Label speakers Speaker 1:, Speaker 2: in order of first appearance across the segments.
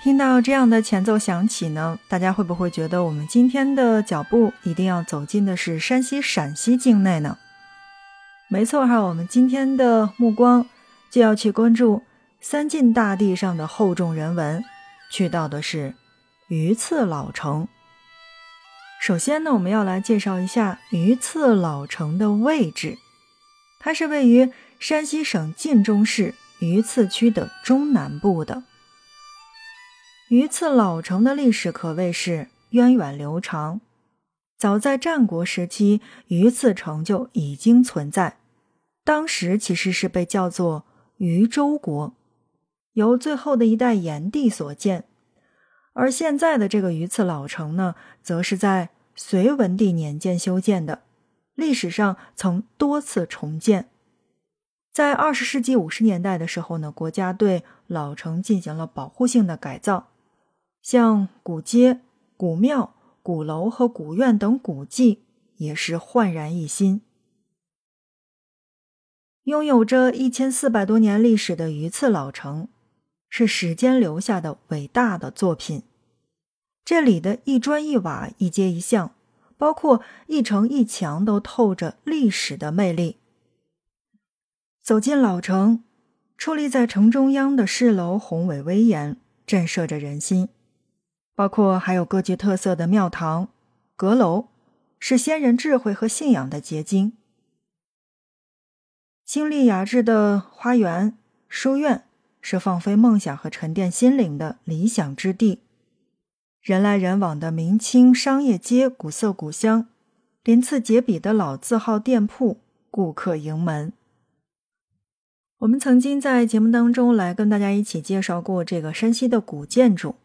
Speaker 1: 听到这样的前奏响起呢，大家会不会觉得我们今天的脚步一定要走进的是山西、陕西境内呢？没错哈，我们今天的目光就要去关注三晋大地上的厚重人文，去到的是榆次老城。首先呢，我们要来介绍一下榆次老城的位置，它是位于山西省晋中市榆次区的中南部的。榆次老城的历史可谓是源远流长，早在战国时期，榆次城就已经存在。当时其实是被叫做榆州国，由最后的一代炎帝所建。而现在的这个榆次老城呢，则是在隋文帝年间修建的，历史上曾多次重建。在二十世纪五十年代的时候呢，国家对老城进行了保护性的改造。像古街、古庙、鼓楼和古院等古迹也是焕然一新。拥有着一千四百多年历史的榆次老城，是时间留下的伟大的作品。这里的一砖一瓦、一街一巷，包括一城一墙，都透着历史的魅力。走进老城，矗立在城中央的市楼宏伟威严，震慑着人心。包括还有各具特色的庙堂、阁楼，是先人智慧和信仰的结晶；清丽雅致的花园、书院，是放飞梦想和沉淀心灵的理想之地；人来人往的明清商业街，古色古香；鳞次栉比的老字号店铺，顾客盈门。我们曾经在节目当中来跟大家一起介绍过这个山西的古建筑。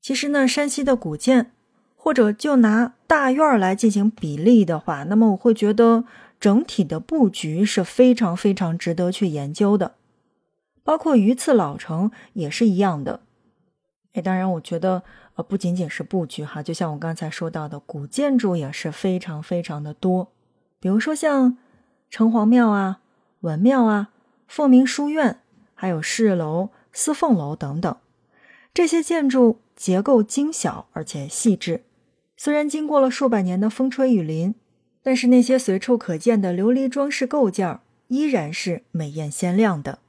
Speaker 1: 其实呢，山西的古建，或者就拿大院来进行比例的话，那么我会觉得整体的布局是非常非常值得去研究的。包括榆次老城也是一样的。哎，当然，我觉得呃，不仅仅是布局哈，就像我刚才说到的，古建筑也是非常非常的多。比如说像城隍庙啊、文庙啊、凤鸣书院，还有市楼、司凤楼等等这些建筑。结构精小而且细致，虽然经过了数百年的风吹雨淋，但是那些随处可见的琉璃装饰构件依然是美艳鲜亮的。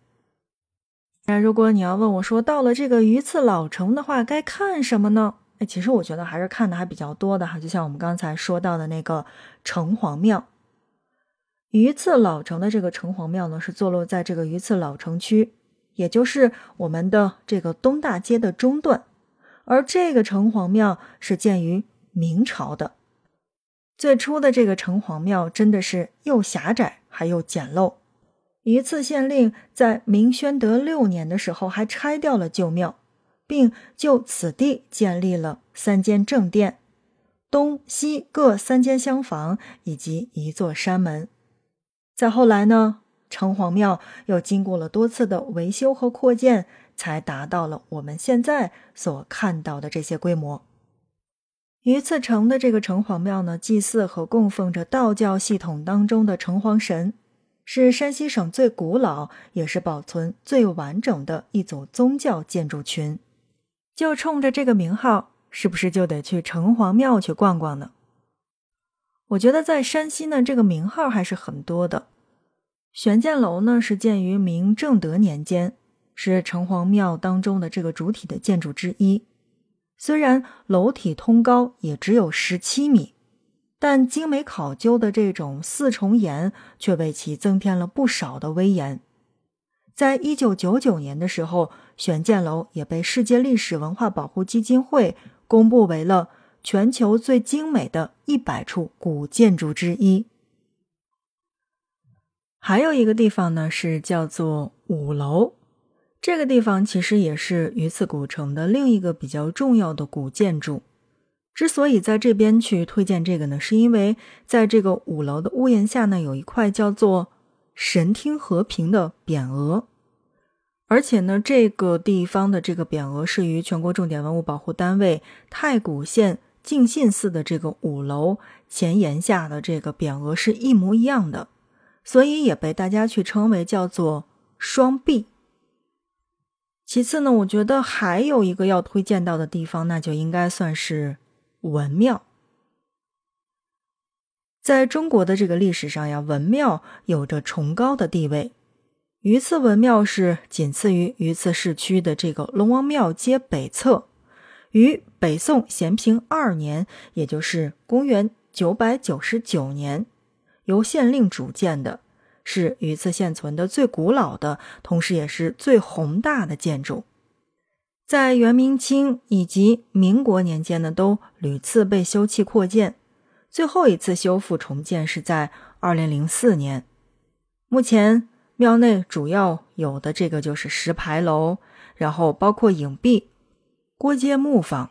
Speaker 1: 那如果你要问我说，到了这个榆次老城的话，该看什么呢？哎，其实我觉得还是看的还比较多的哈，就像我们刚才说到的那个城隍庙。榆次老城的这个城隍庙呢，是坐落在这个榆次老城区，也就是我们的这个东大街的中段。而这个城隍庙是建于明朝的，最初的这个城隍庙真的是又狭窄还又简陋。榆次县令在明宣德六年的时候还拆掉了旧庙，并就此地建立了三间正殿，东西各三间厢房以及一座山门。再后来呢，城隍庙又经过了多次的维修和扩建。才达到了我们现在所看到的这些规模。榆次城的这个城隍庙呢，祭祀和供奉着道教系统当中的城隍神，是山西省最古老也是保存最完整的一组宗教建筑群。就冲着这个名号，是不是就得去城隍庙去逛逛呢？我觉得在山西呢，这个名号还是很多的。玄剑楼呢，是建于明正德年间。是城隍庙当中的这个主体的建筑之一，虽然楼体通高也只有十七米，但精美考究的这种四重檐却为其增添了不少的威严。在一九九九年的时候，玄剑楼也被世界历史文化保护基金会公布为了全球最精美的一百处古建筑之一。还有一个地方呢，是叫做五楼。这个地方其实也是榆次古城的另一个比较重要的古建筑。之所以在这边去推荐这个呢，是因为在这个五楼的屋檐下呢，有一块叫做“神听和平”的匾额，而且呢，这个地方的这个匾额是与全国重点文物保护单位太谷县敬信寺的这个五楼前檐下的这个匾额是一模一样的，所以也被大家去称为叫做“双璧”。其次呢，我觉得还有一个要推荐到的地方，那就应该算是文庙。在中国的这个历史上呀，文庙有着崇高的地位。榆次文庙是仅次于榆次市区的这个龙王庙街北侧，于北宋咸平二年，也就是公元九百九十九年，由县令主建的，是榆次现存的最古老的，同时也是最宏大的建筑。在元、明清以及民国年间呢，都屡次被修葺扩建。最后一次修复重建是在二零零四年。目前庙内主要有的这个就是石牌楼，然后包括影壁、郭街木坊、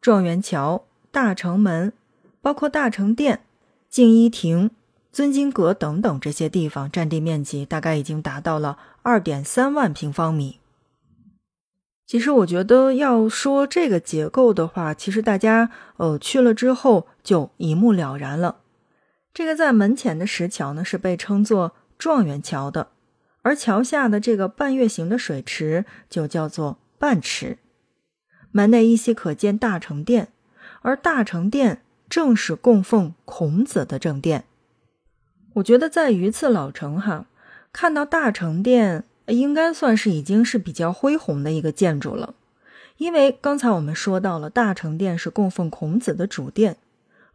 Speaker 1: 状元桥、大城门，包括大成殿、静一亭、尊经阁等等这些地方，占地面积大概已经达到了二点三万平方米。其实我觉得要说这个结构的话，其实大家呃去了之后就一目了然了。这个在门前的石桥呢，是被称作状元桥的，而桥下的这个半月形的水池就叫做半池。门内依稀可见大成殿，而大成殿正是供奉孔子的正殿。我觉得在榆次老城哈，看到大成殿。应该算是已经是比较恢宏的一个建筑了，因为刚才我们说到了大成殿是供奉孔子的主殿，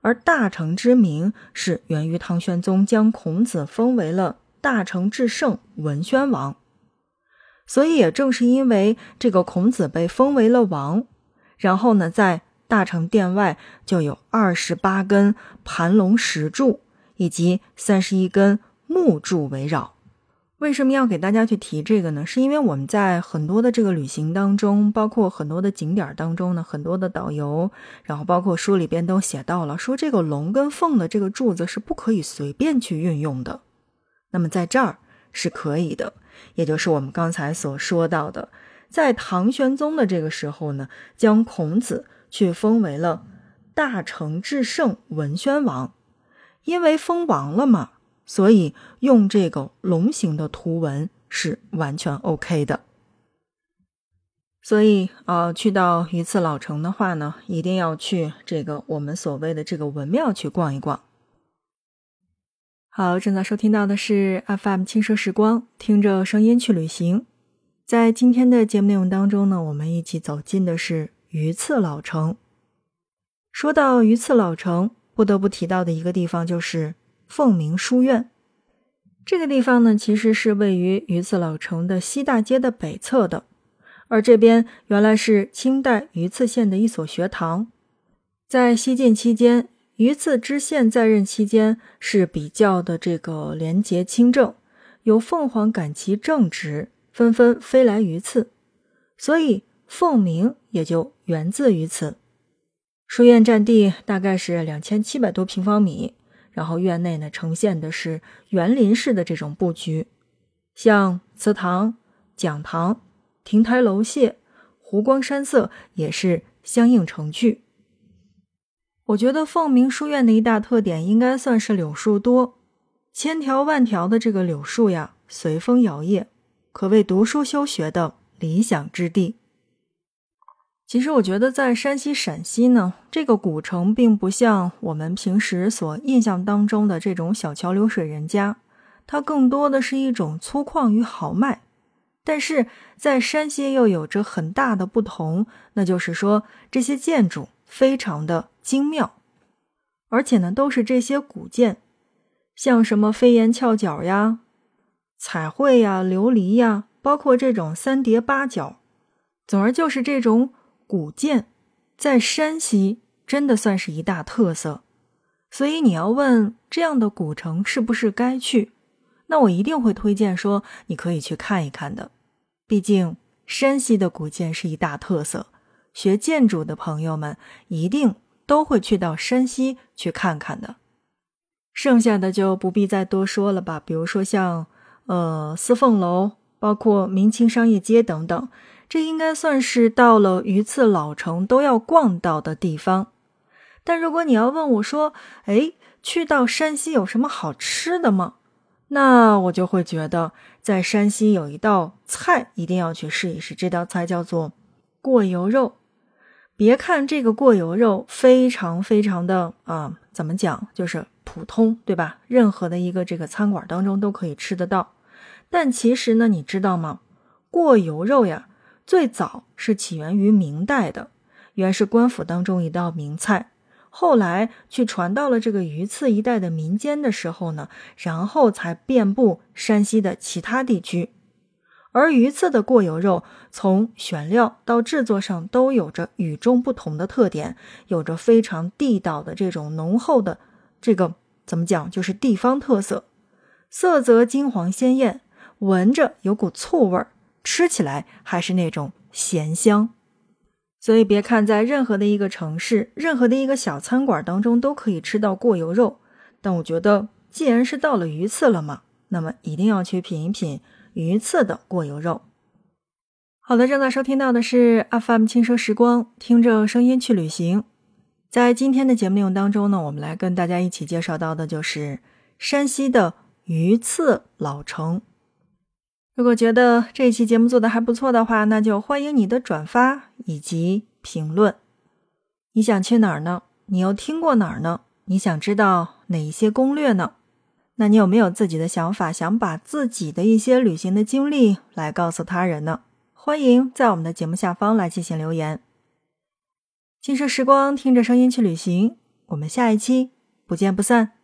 Speaker 1: 而大成之名是源于唐玄宗将孔子封为了大成至圣文宣王，所以也正是因为这个孔子被封为了王，然后呢，在大成殿外就有二十八根盘龙石柱以及三十一根木柱围绕。为什么要给大家去提这个呢？是因为我们在很多的这个旅行当中，包括很多的景点当中呢，很多的导游，然后包括书里边都写到了，说这个龙跟凤的这个柱子是不可以随便去运用的。那么在这儿是可以的，也就是我们刚才所说到的，在唐玄宗的这个时候呢，将孔子去封为了大成至圣文宣王，因为封王了嘛。所以用这个龙形的图文是完全 OK 的。所以啊，去到榆次老城的话呢，一定要去这个我们所谓的这个文庙去逛一逛。好，正在收听到的是 FM 轻奢时光，听着声音去旅行。在今天的节目内容当中呢，我们一起走进的是榆次老城。说到榆次老城，不得不提到的一个地方就是。凤鸣书院这个地方呢，其实是位于榆次老城的西大街的北侧的，而这边原来是清代榆次县的一所学堂。在西晋期间，榆次知县在任期间是比较的这个廉洁清正，有凤凰感其正直，纷纷飞来榆次，所以凤鸣也就源自于此。书院占地大概是两千七百多平方米。然后院内呢，呈现的是园林式的这种布局，像祠堂、讲堂、亭台楼榭、湖光山色也是相映成趣。我觉得凤鸣书院的一大特点应该算是柳树多，千条万条的这个柳树呀，随风摇曳，可谓读书修学的理想之地。其实我觉得，在山西、陕西呢，这个古城并不像我们平时所印象当中的这种小桥流水人家，它更多的是一种粗犷与豪迈。但是在山西又有着很大的不同，那就是说这些建筑非常的精妙，而且呢都是这些古建，像什么飞檐翘角呀、彩绘呀、琉璃呀，包括这种三叠八角，总而就是这种。古建在山西真的算是一大特色，所以你要问这样的古城是不是该去，那我一定会推荐说你可以去看一看的。毕竟山西的古建是一大特色，学建筑的朋友们一定都会去到山西去看看的。剩下的就不必再多说了吧，比如说像呃四凤楼，包括明清商业街等等。这应该算是到了榆次老城都要逛到的地方，但如果你要问我说，哎，去到山西有什么好吃的吗？那我就会觉得，在山西有一道菜一定要去试一试，这道菜叫做过油肉。别看这个过油肉非常非常的啊，怎么讲，就是普通，对吧？任何的一个这个餐馆当中都可以吃得到。但其实呢，你知道吗？过油肉呀，最早是起源于明代的，原是官府当中一道名菜。后来去传到了这个榆次一带的民间的时候呢，然后才遍布山西的其他地区。而榆次的过油肉，从选料到制作上都有着与众不同的特点，有着非常地道的这种浓厚的这个怎么讲，就是地方特色。色泽金黄鲜艳，闻着有股醋味儿，吃起来还是那种咸香。所以，别看在任何的一个城市、任何的一个小餐馆当中都可以吃到过油肉，但我觉得，既然是到了榆次了嘛，那么一定要去品一品榆次的过油肉。好的，正在收听到的是 FM 轻奢时光，听着声音去旅行。在今天的节目内容当中呢，我们来跟大家一起介绍到的就是山西的榆次老城。如果觉得这一期节目做的还不错的话，那就欢迎你的转发以及评论。你想去哪儿呢？你又听过哪儿呢？你想知道哪一些攻略呢？那你有没有自己的想法，想把自己的一些旅行的经历来告诉他人呢？欢迎在我们的节目下方来进行留言。轻奢时光，听着声音去旅行，我们下一期不见不散。